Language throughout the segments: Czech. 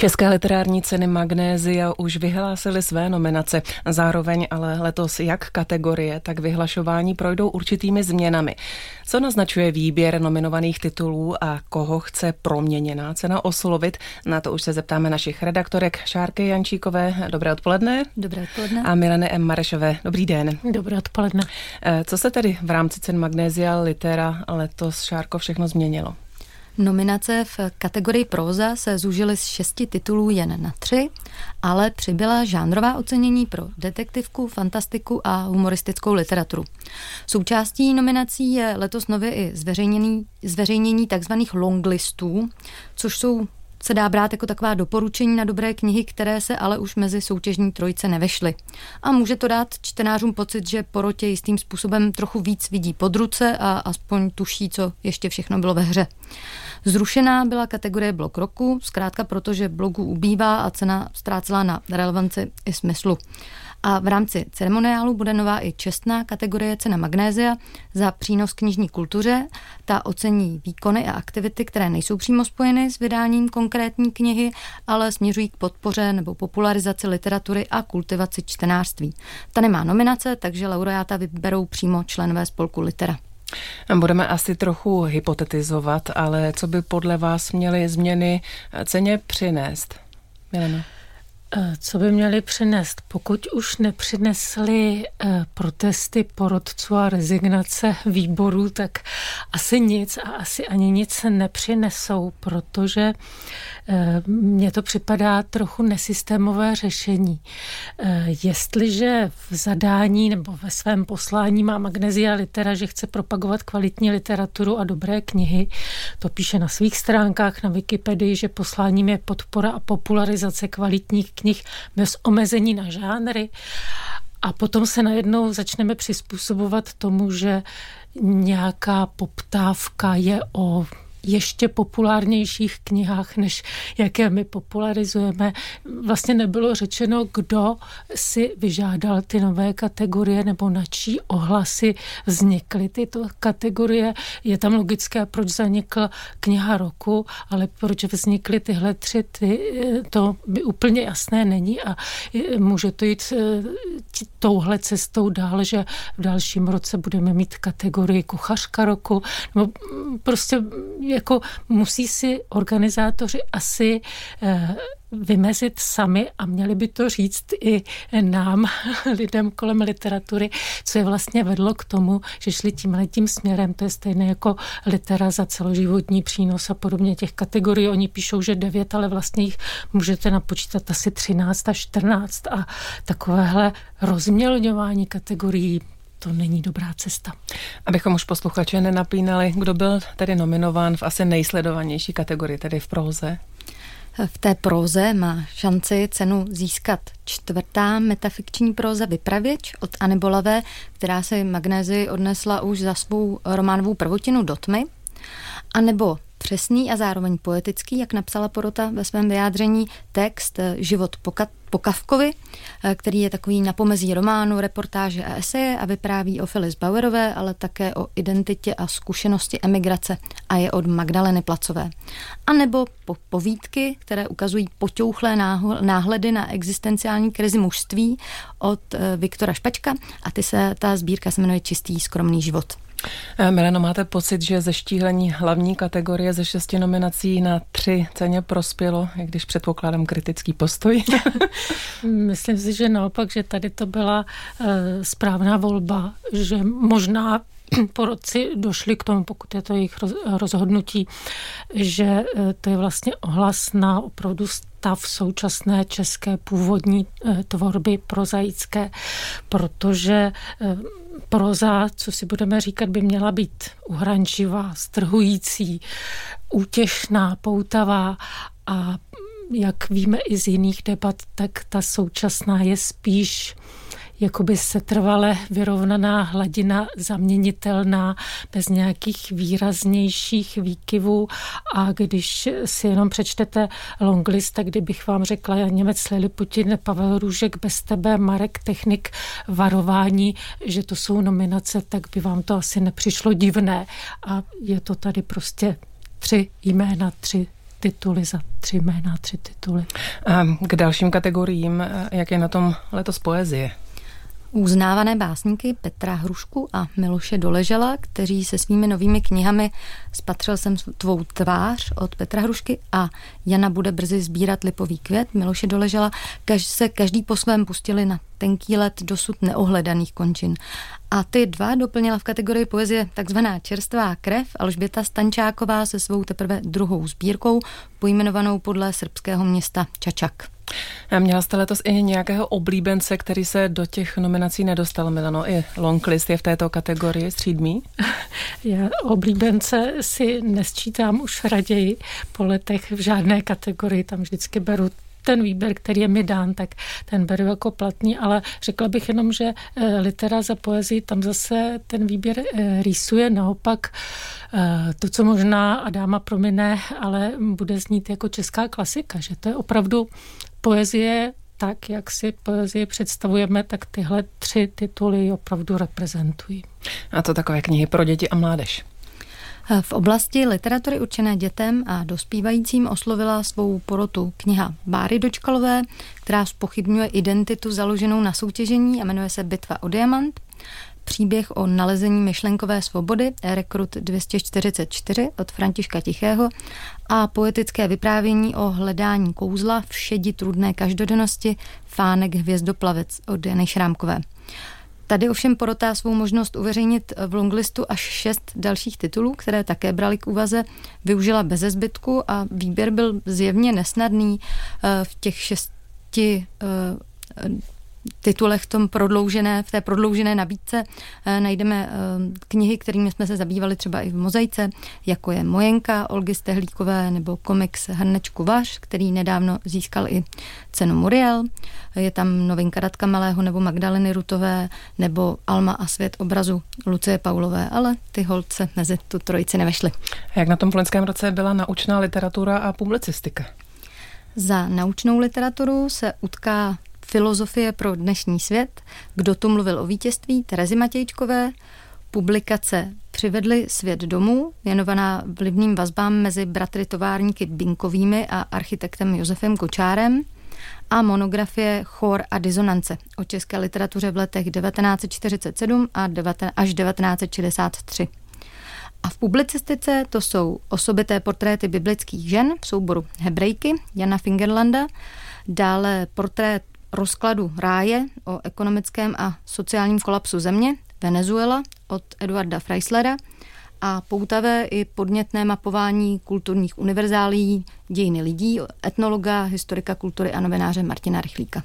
České literární ceny Magnézia už vyhlásily své nominace. Zároveň ale letos jak kategorie, tak vyhlašování projdou určitými změnami. Co naznačuje výběr nominovaných titulů a koho chce proměněná cena oslovit? Na to už se zeptáme našich redaktorek Šárky Jančíkové. Dobré odpoledne. Dobré odpoledne. A Mileny M. Marešové. Dobrý den. Dobré odpoledne. Eh, co se tedy v rámci cen Magnézia Litera letos, Šárko, všechno změnilo? Nominace v kategorii próza se zúžily z šesti titulů jen na tři, ale přibyla žánrová ocenění pro detektivku, fantastiku a humoristickou literaturu. Součástí nominací je letos nově i zveřejnění, zveřejnění tzv. longlistů, což jsou se dá brát jako taková doporučení na dobré knihy, které se ale už mezi soutěžní trojice nevešly. A může to dát čtenářům pocit, že porotě jistým způsobem trochu víc vidí pod ruce a aspoň tuší, co ještě všechno bylo ve hře. Zrušená byla kategorie blok roku, zkrátka proto, že blogů ubývá a cena ztrácela na relevanci i smyslu. A v rámci ceremoniálu bude nová i čestná kategorie cena Magnézia za přínos knižní kultuře. Ta ocení výkony a aktivity, které nejsou přímo spojeny s vydáním konkrétní knihy, ale směřují k podpoře nebo popularizaci literatury a kultivaci čtenářství. Ta nemá nominace, takže laureáta vyberou přímo členové spolku Litera. Budeme asi trochu hypotetizovat, ale co by podle vás měly změny ceně přinést? Milena. Eh, co by měli přinést? Pokud už nepřinesli eh, protesty porodců a rezignace výborů, tak asi nic a asi ani nic nepřinesou, protože eh, mně to připadá trochu nesystémové řešení. Jestliže v zadání nebo ve svém poslání má Magnezia Litera, že chce propagovat kvalitní literaturu a dobré knihy, to píše na svých stránkách na Wikipedii, že posláním je podpora a popularizace kvalitních knih bez omezení na žánry. A potom se najednou začneme přizpůsobovat tomu, že nějaká poptávka je o ještě populárnějších knihách, než jaké my popularizujeme. Vlastně nebylo řečeno, kdo si vyžádal ty nové kategorie nebo na čí ohlasy vznikly tyto kategorie. Je tam logické, proč zanikla kniha roku, ale proč vznikly tyhle tři, ty, to by úplně jasné není a může to jít eh, touhle cestou dál, že v dalším roce budeme mít kategorii kuchařka roku, nebo prostě jako musí si organizátoři asi eh, vymezit sami a měli by to říct i nám, lidem kolem literatury, co je vlastně vedlo k tomu, že šli tím tím směrem. To je stejné jako litera za celoživotní přínos a podobně těch kategorií. Oni píšou, že devět, ale vlastně jich můžete napočítat asi 13 a 14 a takovéhle rozmělňování kategorií to není dobrá cesta. Abychom už posluchače nenapínali, kdo byl tedy nominován v asi nejsledovanější kategorii, tedy v proze? V té proze má šanci cenu získat čtvrtá metafikční proza Vypravěč od Anny Bolavé, která si magnézi odnesla už za svou románovou prvotinu do tmy. A nebo přesný a zároveň poetický, jak napsala Porota ve svém vyjádření, text eh, Život po, po Kavkovi, eh, který je takový na pomezí románu, reportáže a eseje a vypráví o Phyllis Bauerové, ale také o identitě a zkušenosti emigrace a je od Magdaleny Placové. A nebo po povídky, které ukazují poťouchlé náhledy na existenciální krizi mužství od eh, Viktora Špačka a ty se, ta sbírka se jmenuje Čistý skromný život. Eh, Mileno, máte pocit, že zeštíhlení hlavní kategorie ze šesti nominací na tři ceně prospělo, i když předpokládám kritický postoj? Myslím si, že naopak, že tady to byla uh, správná volba, že možná po roci došli k tomu, pokud je to jejich rozhodnutí, že eh, to je vlastně ohlas na opravdu stav současné české původní tvorby prozaické, protože proza, co si budeme říkat, by měla být uhrančivá, strhující, útěšná, poutavá a jak víme i z jiných debat, tak ta současná je spíš jakoby setrvale vyrovnaná hladina, zaměnitelná, bez nějakých výraznějších výkyvů a když si jenom přečtete longlist, tak kdybych vám řekla Němec Liliputin, Pavel Růžek, Bez tebe, Marek Technik, Varování, že to jsou nominace, tak by vám to asi nepřišlo divné a je to tady prostě tři jména, tři tituly za tři jména, tři tituly. A k dalším kategoriím, jak je na tom letos poezie? Uznávané básníky Petra Hrušku a Miloše Doležela, kteří se svými novými knihami Spatřil jsem tvou tvář od Petra Hrušky a Jana bude brzy sbírat lipový květ Miloše Doležela, kaž se každý po svém pustili na tenký let dosud neohledaných končin. A ty dva doplnila v kategorii poezie takzvaná čerstvá krev Alžběta Stančáková se svou teprve druhou sbírkou, pojmenovanou podle srbského města Čačak. A měla jste letos i nějakého oblíbence, který se do těch nominací nedostal, Milano? I longlist je v této kategorii střídmí? Já oblíbence si nesčítám už raději po letech v žádné kategorii, tam vždycky beru ten výběr, který je mi dán, tak ten beru jako platný, ale řekla bych jenom, že eh, litera za poezii tam zase ten výběr eh, rýsuje naopak eh, to, co možná Adáma promine, ale bude znít jako česká klasika, že to je opravdu poezie tak, jak si poezii představujeme, tak tyhle tři tituly opravdu reprezentují. A to takové knihy pro děti a mládež. V oblasti literatury určené dětem a dospívajícím oslovila svou porotu kniha Báry Dočkalové, která spochybňuje identitu založenou na soutěžení a jmenuje se Bitva o diamant. Příběh o nalezení myšlenkové svobody, Rekrut 244 od Františka Tichého a poetické vyprávění o hledání kouzla v šedi trudné každodennosti Fánek hvězdoplavec od Jany Šrámkové. Tady ovšem porotá svou možnost uveřejnit v longlistu až šest dalších titulů, které také brali k úvaze, využila bez zbytku a výběr byl zjevně nesnadný eh, v těch šesti eh, titulech v tom prodloužené, v té prodloužené nabídce eh, najdeme eh, knihy, kterými jsme se zabývali třeba i v mozaice, jako je Mojenka Olgy Stehlíkové nebo komiks Hrnečku Vař, který nedávno získal i cenu Muriel. Je tam novinka Radka Malého nebo Magdaleny Rutové nebo Alma a svět obrazu Lucie Paulové, ale ty holce mezi tu trojici nevešly. Jak na tom v loňském roce byla naučná literatura a publicistika? Za naučnou literaturu se utká Filozofie pro dnešní svět, Kdo tu mluvil o vítězství, Terezy Matějčkové, publikace Přivedli svět domů, věnovaná vlivným vazbám mezi bratry továrníky Binkovými a architektem Josefem Kočárem. A monografie Chor a disonance o české literatuře v letech 1947 a až 1963. A v publicistice to jsou osobité portréty biblických žen v souboru Hebrejky Jana Fingerlanda, dále portrét rozkladu ráje o ekonomickém a sociálním kolapsu země Venezuela od Eduarda Freislera a poutavé i podnětné mapování kulturních univerzálí dějiny lidí etnologa, historika kultury a novináře Martina Rychlíka.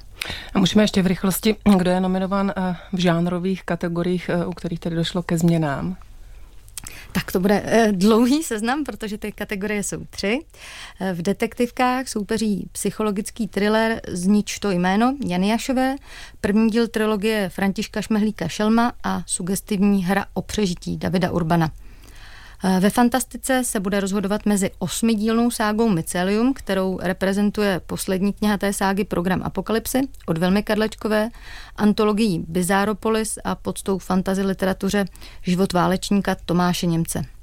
A můžeme ještě v rychlosti, kdo je nominován eh, v žánrových kategoriích, eh, u kterých tedy došlo ke změnám? Tak to bude eh, dlouhý seznam, protože ty kategorie jsou tři. Eh, v detektivkách soupeří psychologický thriller Znič to jméno Jany Jašové, první díl trilogie Františka Šmehlíka Šelma a sugestivní hra o přežití Davida Urbana. Eh, ve Fantastice se bude rozhodovat mezi osmidílnou ságou Mycelium, kterou reprezentuje poslední kniha té ságy Program Apokalypsy od Velmi Kadlečkové, antologií Bizáropolis a podstou fantazy literatuře Život válečníka Tomáše Němce.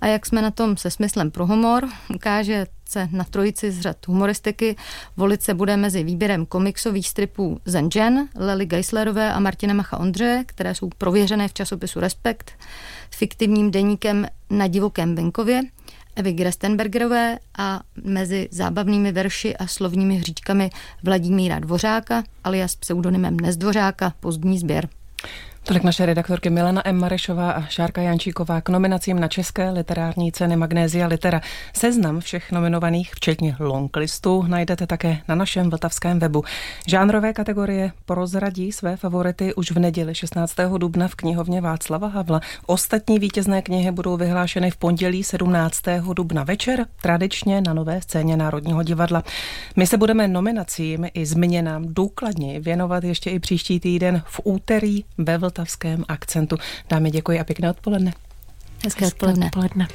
A jak jsme na tom se smyslem pro humor, ukáže se na trojici z řad humoristiky. Volit se bude mezi výběrem komiksových stripů Zen Jen, Lely Geislerové a Martina Macha Ondře, které jsou prověřené v časopisu Respekt, fiktivním deníkem Na divokém venkově, Evy Grestenbergerové a mezi zábavnými verši a slovními hříčkami Vladimíra Dvořáka alias pseudonymem Nezdvořáka pozdní sběr. Tolik naše redaktorky Milena M. Marešová a Šárka Jančíková k nominacím na České literární ceny Magnézia Litera. Seznam všech nominovaných, včetně longlistu, najdete také na našem vltavském webu. Žánrové kategorie prozradí své favority už v neděli 16. dubna v knihovně Václava Havla. Ostatní vítězné knihy budou vyhlášeny v pondělí 17. dubna večer, tradičně na nové scéně Národního divadla. My se budeme nominacím i změnám důkladně věnovat ještě i příští týden v úterý ve vltavském akcentu. Dámy, děkuji a pěkné odpoledne. Hezké odpoledne. odpoledne.